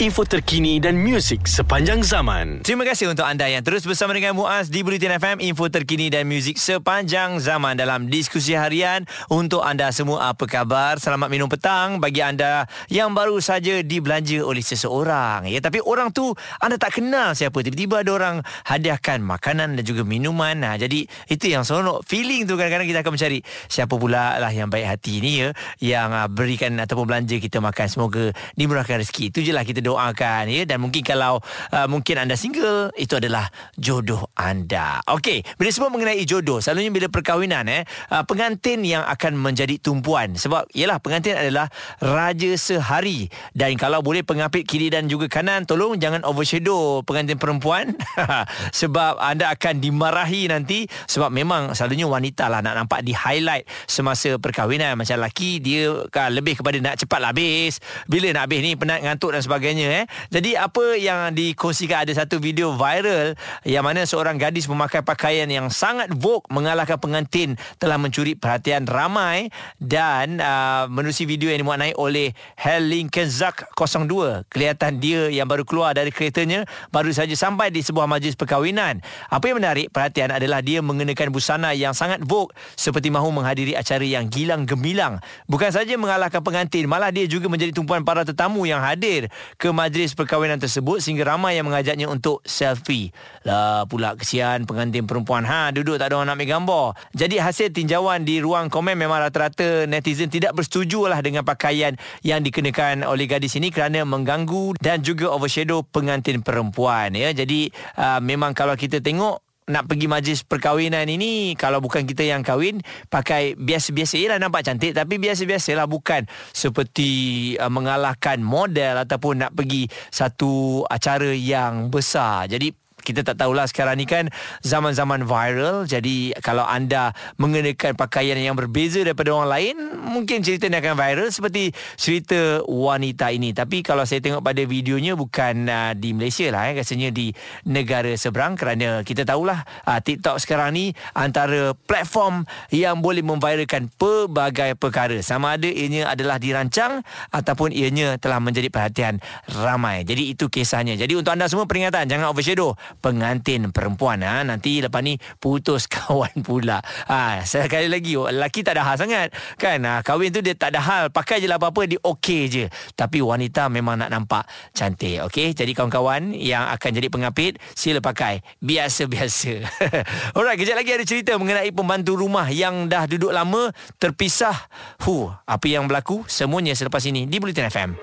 info terkini dan muzik sepanjang zaman. Terima kasih untuk anda yang terus bersama dengan Muaz di Bulletin FM, info terkini dan muzik sepanjang zaman dalam diskusi harian. Untuk anda semua, apa khabar? Selamat minum petang bagi anda yang baru saja dibelanja oleh seseorang. Ya, tapi orang tu anda tak kenal siapa. Tiba-tiba ada orang hadiahkan makanan dan juga minuman. Nah, jadi itu yang seronok. Feeling tu kadang-kadang kita akan mencari siapa pula lah yang baik hati ni ya. Yang uh, berikan ataupun belanja kita makan. Semoga dimurahkan rezeki. Itu je lah kita doakan ya. Dan mungkin kalau uh, mungkin anda single itu adalah jodoh anda. Okey, bila sebut mengenai jodoh, selalunya bila perkahwinan eh uh, pengantin yang akan menjadi tumpuan. Sebab ialah pengantin adalah raja sehari. Dan kalau boleh pengapit kiri dan juga kanan tolong jangan overshadow pengantin perempuan. Sebab anda akan dimarahi nanti. Sebab memang selalunya wanita lah nak nampak di highlight semasa perkahwinan. Macam lelaki dia kan lebih kepada nak cepat habis. Bila nak habis ni penat ngantuk dan sebagainya sebagainya eh. Jadi apa yang dikongsikan ada satu video viral yang mana seorang gadis memakai pakaian yang sangat vogue mengalahkan pengantin telah mencuri perhatian ramai dan uh, menerusi video yang dimuat naik oleh Hell Lincoln Zack 02. Kelihatan dia yang baru keluar dari keretanya baru saja sampai di sebuah majlis perkahwinan. Apa yang menarik perhatian adalah dia mengenakan busana yang sangat vogue seperti mahu menghadiri acara yang gilang gemilang. Bukan saja mengalahkan pengantin, malah dia juga menjadi tumpuan para tetamu yang hadir ke majlis perkahwinan tersebut sehingga ramai yang mengajaknya untuk selfie. Lah pula kesian pengantin perempuan ha duduk tak ada orang nak ambil gambar. Jadi hasil tinjauan di ruang komen memang rata-rata netizen tidak bersetuju lah dengan pakaian yang dikenakan oleh gadis ini kerana mengganggu dan juga overshadow pengantin perempuan ya. Jadi uh, memang kalau kita tengok nak pergi majlis perkahwinan ini kalau bukan kita yang kahwin pakai biasa-biasa. Ialah nampak cantik tapi biasa-biasalah bukan seperti uh, mengalahkan model ataupun nak pergi satu acara yang besar. Jadi kita tak tahulah sekarang ni kan zaman-zaman viral. Jadi kalau anda mengenakan pakaian yang berbeza daripada orang lain mungkin cerita ni akan viral seperti cerita wanita ini. Tapi kalau saya tengok pada videonya bukan uh, di Malaysia lah eh, rasanya di negara seberang. Kerana kita tahulah uh, TikTok sekarang ni antara platform yang boleh memviralkan pelbagai perkara. Sama ada ianya adalah dirancang ataupun ianya telah menjadi perhatian ramai. Jadi itu kisahnya. Jadi untuk anda semua peringatan jangan overshadow pengantin perempuan. Ha. nanti lepas ni putus kawan pula. Ha, sekali lagi lelaki tak ada hal sangat kan? Ha, kahwin tu dia tak ada hal pakai je lah apa-apa dia okey je. Tapi wanita memang nak nampak cantik okey? Jadi kawan-kawan yang akan jadi pengapit sila pakai. Biasa-biasa. Alright kejap lagi ada cerita mengenai pembantu rumah yang dah duduk lama terpisah. Hu apa yang berlaku? Semuanya selepas ini di Bulletin FM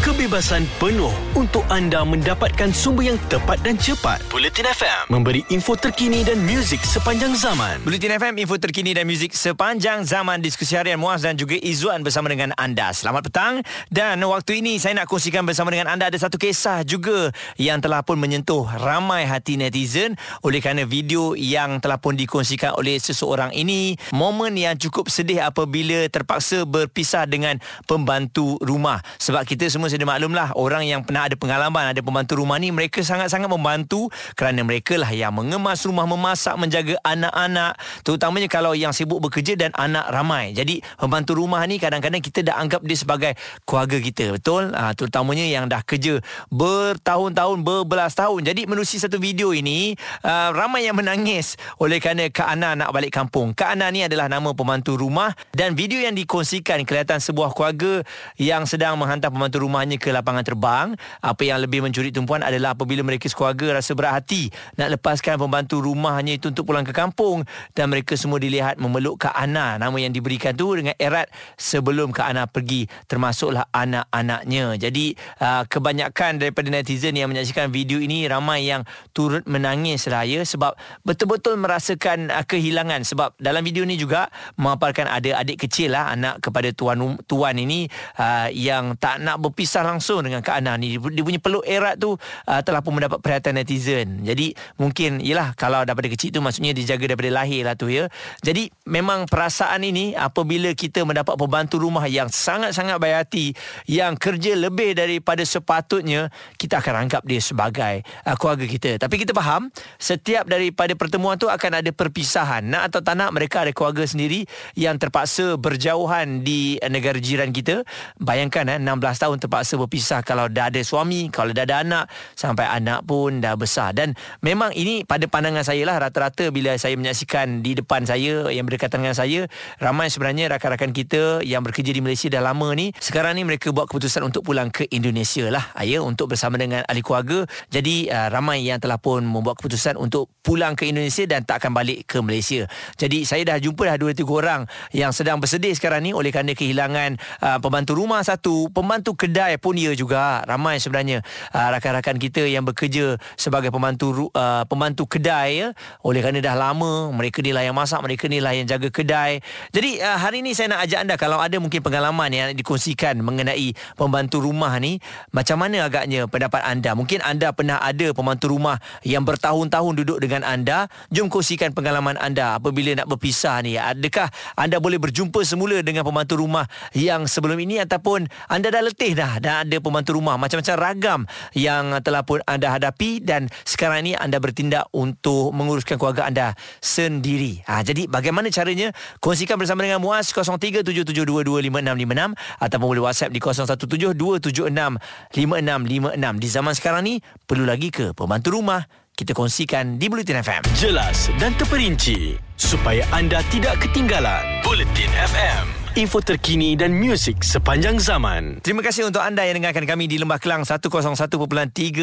Kebebasan penuh untuk anda mendapatkan sumber yang tepat dan cepat. Bulletin FM memberi info terkini dan muzik sepanjang zaman. Bulletin FM, info terkini dan muzik sepanjang zaman. Diskusi harian Muaz dan juga Izzuan bersama dengan anda. Selamat petang. Dan waktu ini saya nak kongsikan bersama dengan anda ada satu kisah juga yang telah pun menyentuh ramai hati netizen oleh kerana video yang telah pun dikongsikan oleh seseorang ini. Momen yang cukup sedih apabila terpaksa berpisah dengan pembantu rumah. Sebab kita semua sudah maklumlah orang yang pernah ada pengalaman ada pembantu rumah ni mereka sangat-sangat membantu kerana mereka lah yang mengemas rumah memasak menjaga anak-anak. Terutamanya kalau yang sibuk bekerja dan anak ramai. Jadi pembantu rumah ni kadang-kadang kita dah anggap dia sebagai keluarga kita. Betul? Ha, terutamanya yang dah kerja bertahun-tahun berbelas tahun. Jadi menerusi satu video ini uh, ramai yang menangis oleh kerana Kak Ana nak balik kampung. Kak Ana ni adalah nama pembantu rumah dan video yang dikongsikan kelihatan sebuah keluarga yang sedang menghantar pembantu rumah rumahnya ke lapangan terbang. Apa yang lebih mencuri tumpuan adalah apabila mereka sekeluarga rasa berat hati. Nak lepaskan pembantu rumahnya itu untuk pulang ke kampung. Dan mereka semua dilihat memeluk Kak Ana. Nama yang diberikan tu dengan erat sebelum Kak Ana pergi. Termasuklah anak-anaknya. Jadi uh, kebanyakan daripada netizen yang menyaksikan video ini ramai yang turut menangis raya sebab betul-betul merasakan uh, kehilangan. Sebab dalam video ini juga memaparkan ada adik kecil lah anak kepada tuan tuan ini uh, yang tak nak berpisah langsung dengan Kak Ana ni. Dia punya peluk erat tu uh, telah pun mendapat perhatian netizen citizen. Jadi mungkin yalah kalau daripada kecil tu maksudnya dijaga daripada lahir lah tu ya. Jadi memang perasaan ini apabila kita mendapat pembantu rumah yang sangat-sangat baik hati yang kerja lebih daripada sepatutnya kita akan anggap dia sebagai uh, keluarga kita. Tapi kita faham setiap daripada pertemuan tu akan ada perpisahan. Nak atau tak nak mereka ada keluarga sendiri yang terpaksa berjauhan di negara jiran kita. Bayangkan eh 16 tahun terpaksa berpisah kalau dah ada suami, kalau dah ada anak sampai anak pun dah besar dan memang ini pada pandangan saya lah rata-rata bila saya menyaksikan di depan saya yang berdekatan dengan saya ramai sebenarnya rakan-rakan kita yang bekerja di Malaysia dah lama ni sekarang ni mereka buat keputusan untuk pulang ke Indonesia lah. Ya untuk bersama dengan ahli keluarga. Jadi uh, ramai yang telah pun membuat keputusan untuk pulang ke Indonesia dan tak akan balik ke Malaysia. Jadi saya dah jumpa dah 2 3 orang yang sedang bersedih sekarang ni oleh kerana kehilangan uh, pembantu rumah satu pembantu kedai pun ia juga. Ramai sebenarnya uh, rakan-rakan kita yang bekerja sebagai pembantu uh, pembantu kedai ya. Oleh kerana dah lama mereka ni lah yang masak mereka ni lah yang jaga kedai. Jadi uh, hari ni saya nak ajak anda kalau ada mungkin pengalaman yang dikongsikan mengenai pembantu rumah ni macam mana agaknya pendapat anda? Mungkin anda pernah ada pembantu rumah yang bertahun-tahun duduk dengan anda. Jom kongsikan pengalaman anda apabila nak berpisah ni. Adakah anda boleh berjumpa semula dengan pembantu rumah yang sebelum ini ataupun anda dah letih dah dan ada pembantu rumah? Macam-macam ragam yang telah pun anda hadapi dan sekarang ini anda bertindak untuk menguruskan keluarga anda sendiri. Ha, jadi bagaimana caranya? Kongsikan bersama dengan Muaz 0377225656 ataupun boleh WhatsApp di 0172765656. Di zaman sekarang ni perlu lagi ke pembantu rumah? Kita kongsikan di Bulletin FM. Jelas dan terperinci supaya anda tidak ketinggalan. Bulletin FM info terkini dan muzik sepanjang zaman. Terima kasih untuk anda yang dengarkan kami di Lembah Kelang 101.3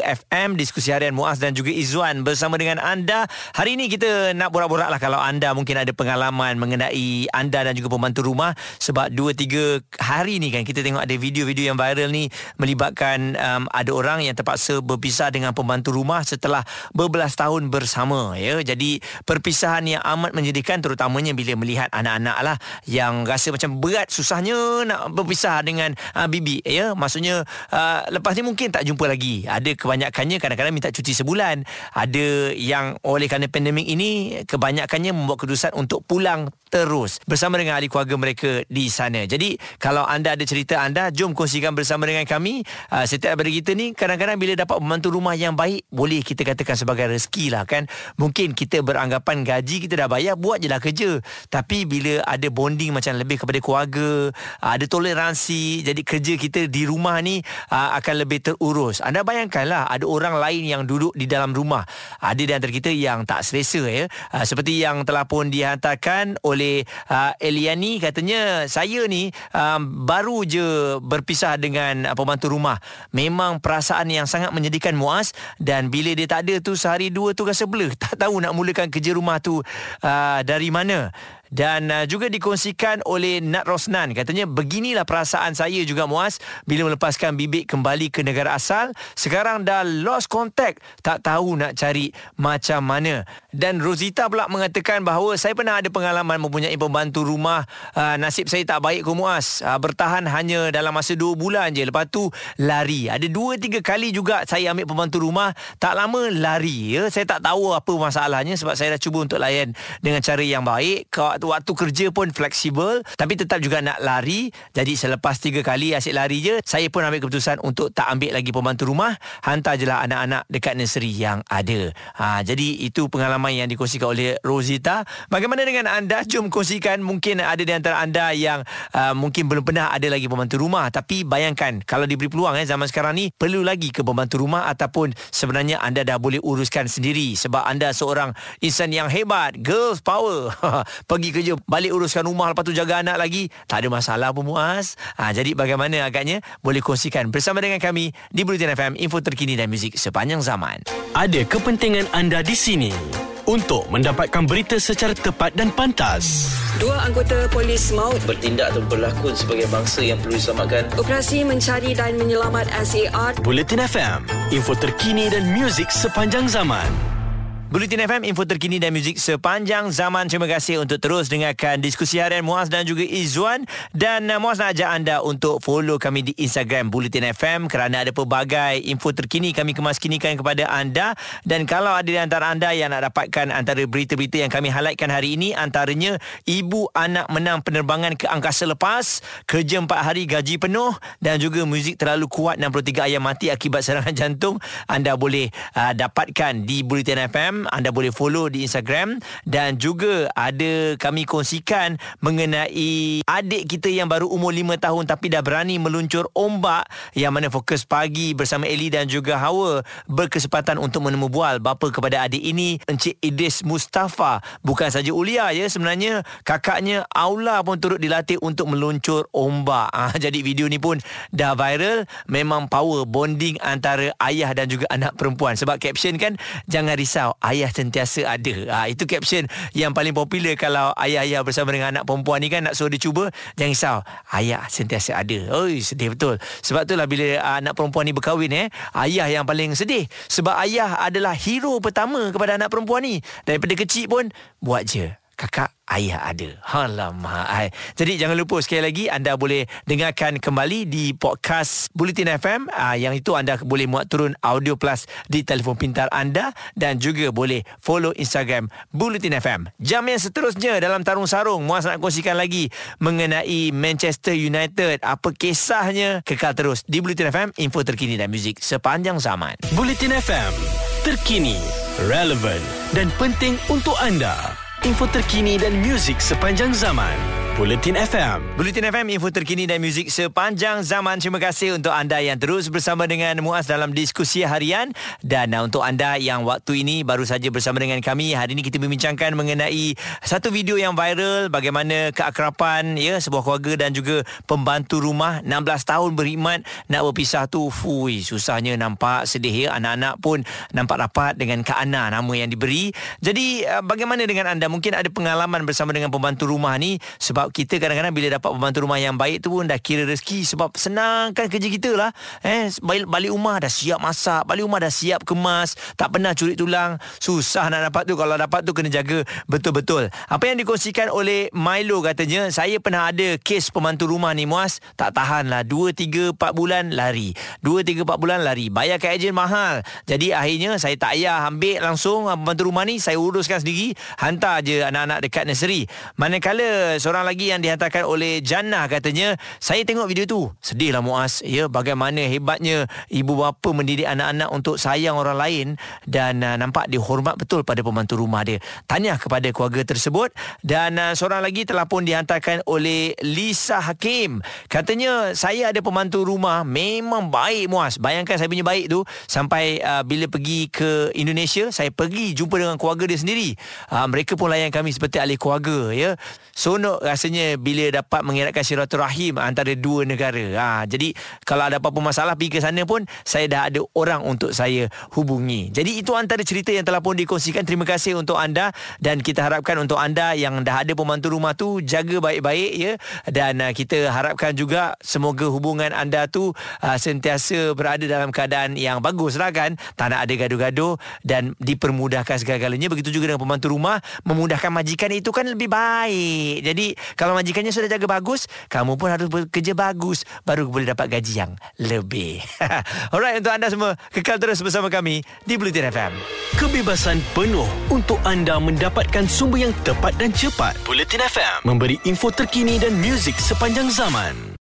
FM diskusi harian Muaz dan juga Izzuan bersama dengan anda. Hari ini kita nak borak-borak lah kalau anda mungkin ada pengalaman mengenai anda dan juga pembantu rumah sebab 2-3 hari ni kan kita tengok ada video-video yang viral ni melibatkan um, ada orang yang terpaksa berpisah dengan pembantu rumah setelah berbelas tahun bersama ya. Jadi perpisahan yang amat menyedihkan terutamanya bila melihat anak-anak lah yang rasa macam berat susahnya nak berpisah dengan uh, bibi ya maksudnya uh, lepas ni mungkin tak jumpa lagi ada kebanyakannya kadang-kadang minta cuti sebulan ada yang oleh kerana pandemik ini kebanyakannya membuat keputusan untuk pulang terus bersama dengan ahli keluarga mereka di sana. Jadi kalau anda ada cerita anda jom kongsikan bersama dengan kami. Uh, setiap daripada kita ni kadang-kadang bila dapat membantu rumah yang baik boleh kita katakan sebagai rezeki lah kan. Mungkin kita beranggapan gaji kita dah bayar buat je lah kerja. Tapi bila ada bonding macam lebih kepada keluarga, uh, ada toleransi jadi kerja kita di rumah ni uh, akan lebih terurus. Anda bayangkanlah ada orang lain yang duduk di dalam rumah. Ada di antara kita yang tak selesa ya. Uh, seperti yang telah pun dihantarkan oleh Eliani katanya saya ni baru je berpisah dengan pembantu rumah. Memang perasaan yang sangat menyedihkan Muaz dan bila dia tak ada tu sehari dua tu rasa blur. Tak tahu nak mulakan kerja rumah tu dari mana dan uh, juga dikongsikan oleh Nat Rosnan. Katanya beginilah perasaan saya juga Muaz bila melepaskan bibik kembali ke negara asal. Sekarang dah lost contact. Tak tahu nak cari macam mana. Dan Rosita pula mengatakan bahawa saya pernah ada pengalaman mempunyai pembantu rumah. Uh, nasib saya tak baik ke Muaz. Uh, bertahan hanya dalam masa 2 bulan je. Lepas tu lari. Ada 2 3 kali juga saya ambil pembantu rumah. Tak lama lari. Ya saya tak tahu apa masalahnya sebab saya dah cuba untuk layan dengan cara yang baik waktu kerja pun fleksibel tapi tetap juga nak lari. Jadi selepas tiga kali asyik lari je saya pun ambil keputusan untuk tak ambil lagi pembantu rumah. Hantar je lah anak-anak dekat nursery yang ada. Ha, jadi itu pengalaman yang dikongsikan oleh Rosita. Bagaimana dengan anda? Jom kongsikan. Mungkin ada di antara anda yang uh, mungkin belum pernah ada lagi pembantu rumah. Tapi bayangkan kalau diberi peluang eh, zaman sekarang ni perlu lagi ke pembantu rumah ataupun sebenarnya anda dah boleh uruskan sendiri. Sebab anda seorang insan yang hebat girls power. Pergi kerja balik uruskan rumah lepas tu jaga anak lagi tak ada masalah pun muas ha, jadi bagaimana agaknya boleh kongsikan bersama dengan kami di Bulletin FM info terkini dan muzik sepanjang zaman ada kepentingan anda di sini untuk mendapatkan berita secara tepat dan pantas. Dua anggota polis maut bertindak atau berlakon sebagai bangsa yang perlu diselamatkan. Operasi mencari dan menyelamat SAR. Bulletin FM, info terkini dan muzik sepanjang zaman. Bulletin FM, info terkini dan muzik sepanjang zaman. Terima kasih untuk terus dengarkan diskusi harian Muaz dan juga Izzuan. Dan uh, Muaz nak ajak anda untuk follow kami di Instagram Bulletin FM kerana ada pelbagai info terkini kami kemaskinikan kepada anda. Dan kalau ada di antara anda yang nak dapatkan antara berita-berita yang kami highlightkan hari ini, antaranya ibu anak menang penerbangan ke angkasa lepas, kerja 4 hari gaji penuh dan juga muzik terlalu kuat 63 ayam mati akibat serangan jantung. Anda boleh uh, dapatkan di Bulletin FM anda boleh follow di Instagram. Dan juga ada kami kongsikan mengenai adik kita yang baru umur 5 tahun tapi dah berani meluncur ombak yang mana fokus pagi bersama Eli dan juga Hawa berkesempatan untuk menemu bual bapa kepada adik ini Encik Idris Mustafa. Bukan saja Ulia ya sebenarnya kakaknya Aula pun turut dilatih untuk meluncur ombak. Ha, jadi video ni pun dah viral. Memang power bonding antara ayah dan juga anak perempuan. Sebab caption kan jangan risau sentiasa ada. Ha, itu caption yang paling popular kalau ayah-ayah bersama dengan anak perempuan ni kan nak suruh dia cuba. Jangan risau. Ayah sentiasa ada. Oi, sedih betul. Sebab itulah bila anak perempuan ni berkahwin eh, ayah yang paling sedih. Sebab ayah adalah hero pertama kepada anak perempuan ni. Daripada kecil pun, buat je. Kakak ayah ada. Alamak. Jadi jangan lupa sekali lagi anda boleh dengarkan kembali di podcast Bulletin FM uh, ah, yang itu anda boleh muat turun audio plus di telefon pintar anda dan juga boleh follow Instagram Bulletin FM. Jam yang seterusnya dalam tarung sarung Muaz nak kongsikan lagi mengenai Manchester United. Apa kisahnya? Kekal terus di Bulletin FM, info terkini dan muzik sepanjang zaman. Bulletin FM, terkini, relevant dan penting untuk anda info terkini dan muzik sepanjang zaman. Bulletin FM. Bulletin FM, info terkini dan muzik sepanjang zaman. Terima kasih untuk anda yang terus bersama dengan Muaz dalam diskusi harian. Dan uh, untuk anda yang waktu ini baru saja bersama dengan kami, hari ini kita membincangkan mengenai satu video yang viral bagaimana keakrapan ya sebuah keluarga dan juga pembantu rumah 16 tahun beriman nak berpisah tu. Fui, susahnya nampak sedih ya. Anak-anak pun nampak rapat dengan Kak Ana nama yang diberi. Jadi uh, bagaimana dengan anda? Mungkin ada pengalaman bersama dengan pembantu rumah ni sebab sebab kita kadang-kadang bila dapat pembantu rumah yang baik tu pun dah kira rezeki. Sebab senangkan kerja kita lah. Eh balik, balik rumah dah siap masak. Balik rumah dah siap kemas. Tak pernah curi tulang. Susah nak dapat tu. Kalau dapat tu kena jaga betul-betul. Apa yang dikongsikan oleh Milo katanya saya pernah ada kes pembantu rumah ni muas tak tahan lah. 2, 3, 4 bulan lari. 2, 3, 4 bulan lari. Bayar ke ejen mahal. Jadi akhirnya saya tak payah ambil langsung pembantu rumah ni. Saya uruskan sendiri. Hantar je anak-anak dekat nursery. Manakala seorang lagi lagi yang dihantarkan oleh Jannah. Katanya saya tengok video tu. Sedihlah Muaz. Ya bagaimana hebatnya ibu bapa mendidik anak-anak untuk sayang orang lain dan uh, nampak dihormat betul pada pembantu rumah dia. Tanya kepada keluarga tersebut dan uh, seorang lagi telah pun dihantarkan oleh Lisa Hakim. Katanya saya ada pembantu rumah. Memang baik Muaz. Bayangkan saya punya baik tu. Sampai uh, bila pergi ke Indonesia saya pergi jumpa dengan keluarga dia sendiri. Uh, mereka pun layan kami seperti ahli keluarga ya. Sonok rasa rasanya bila dapat mengeratkan silaturahim antara dua negara. Ha, jadi kalau ada apa-apa masalah pergi ke sana pun saya dah ada orang untuk saya hubungi. Jadi itu antara cerita yang telah pun dikongsikan. Terima kasih untuk anda dan kita harapkan untuk anda yang dah ada pembantu rumah tu jaga baik-baik ya dan uh, kita harapkan juga semoga hubungan anda tu uh, sentiasa berada dalam keadaan yang bagus lah kan. Tak nak ada gaduh-gaduh dan dipermudahkan segala-galanya. Begitu juga dengan pembantu rumah memudahkan majikan itu kan lebih baik. Jadi kalau majikannya sudah jaga bagus, kamu pun harus bekerja bagus baru boleh dapat gaji yang lebih. Alright untuk anda semua kekal terus bersama kami di Bulletin FM. Kebebasan penuh untuk anda mendapatkan sumber yang tepat dan cepat. Bulletin FM memberi info terkini dan muzik sepanjang zaman.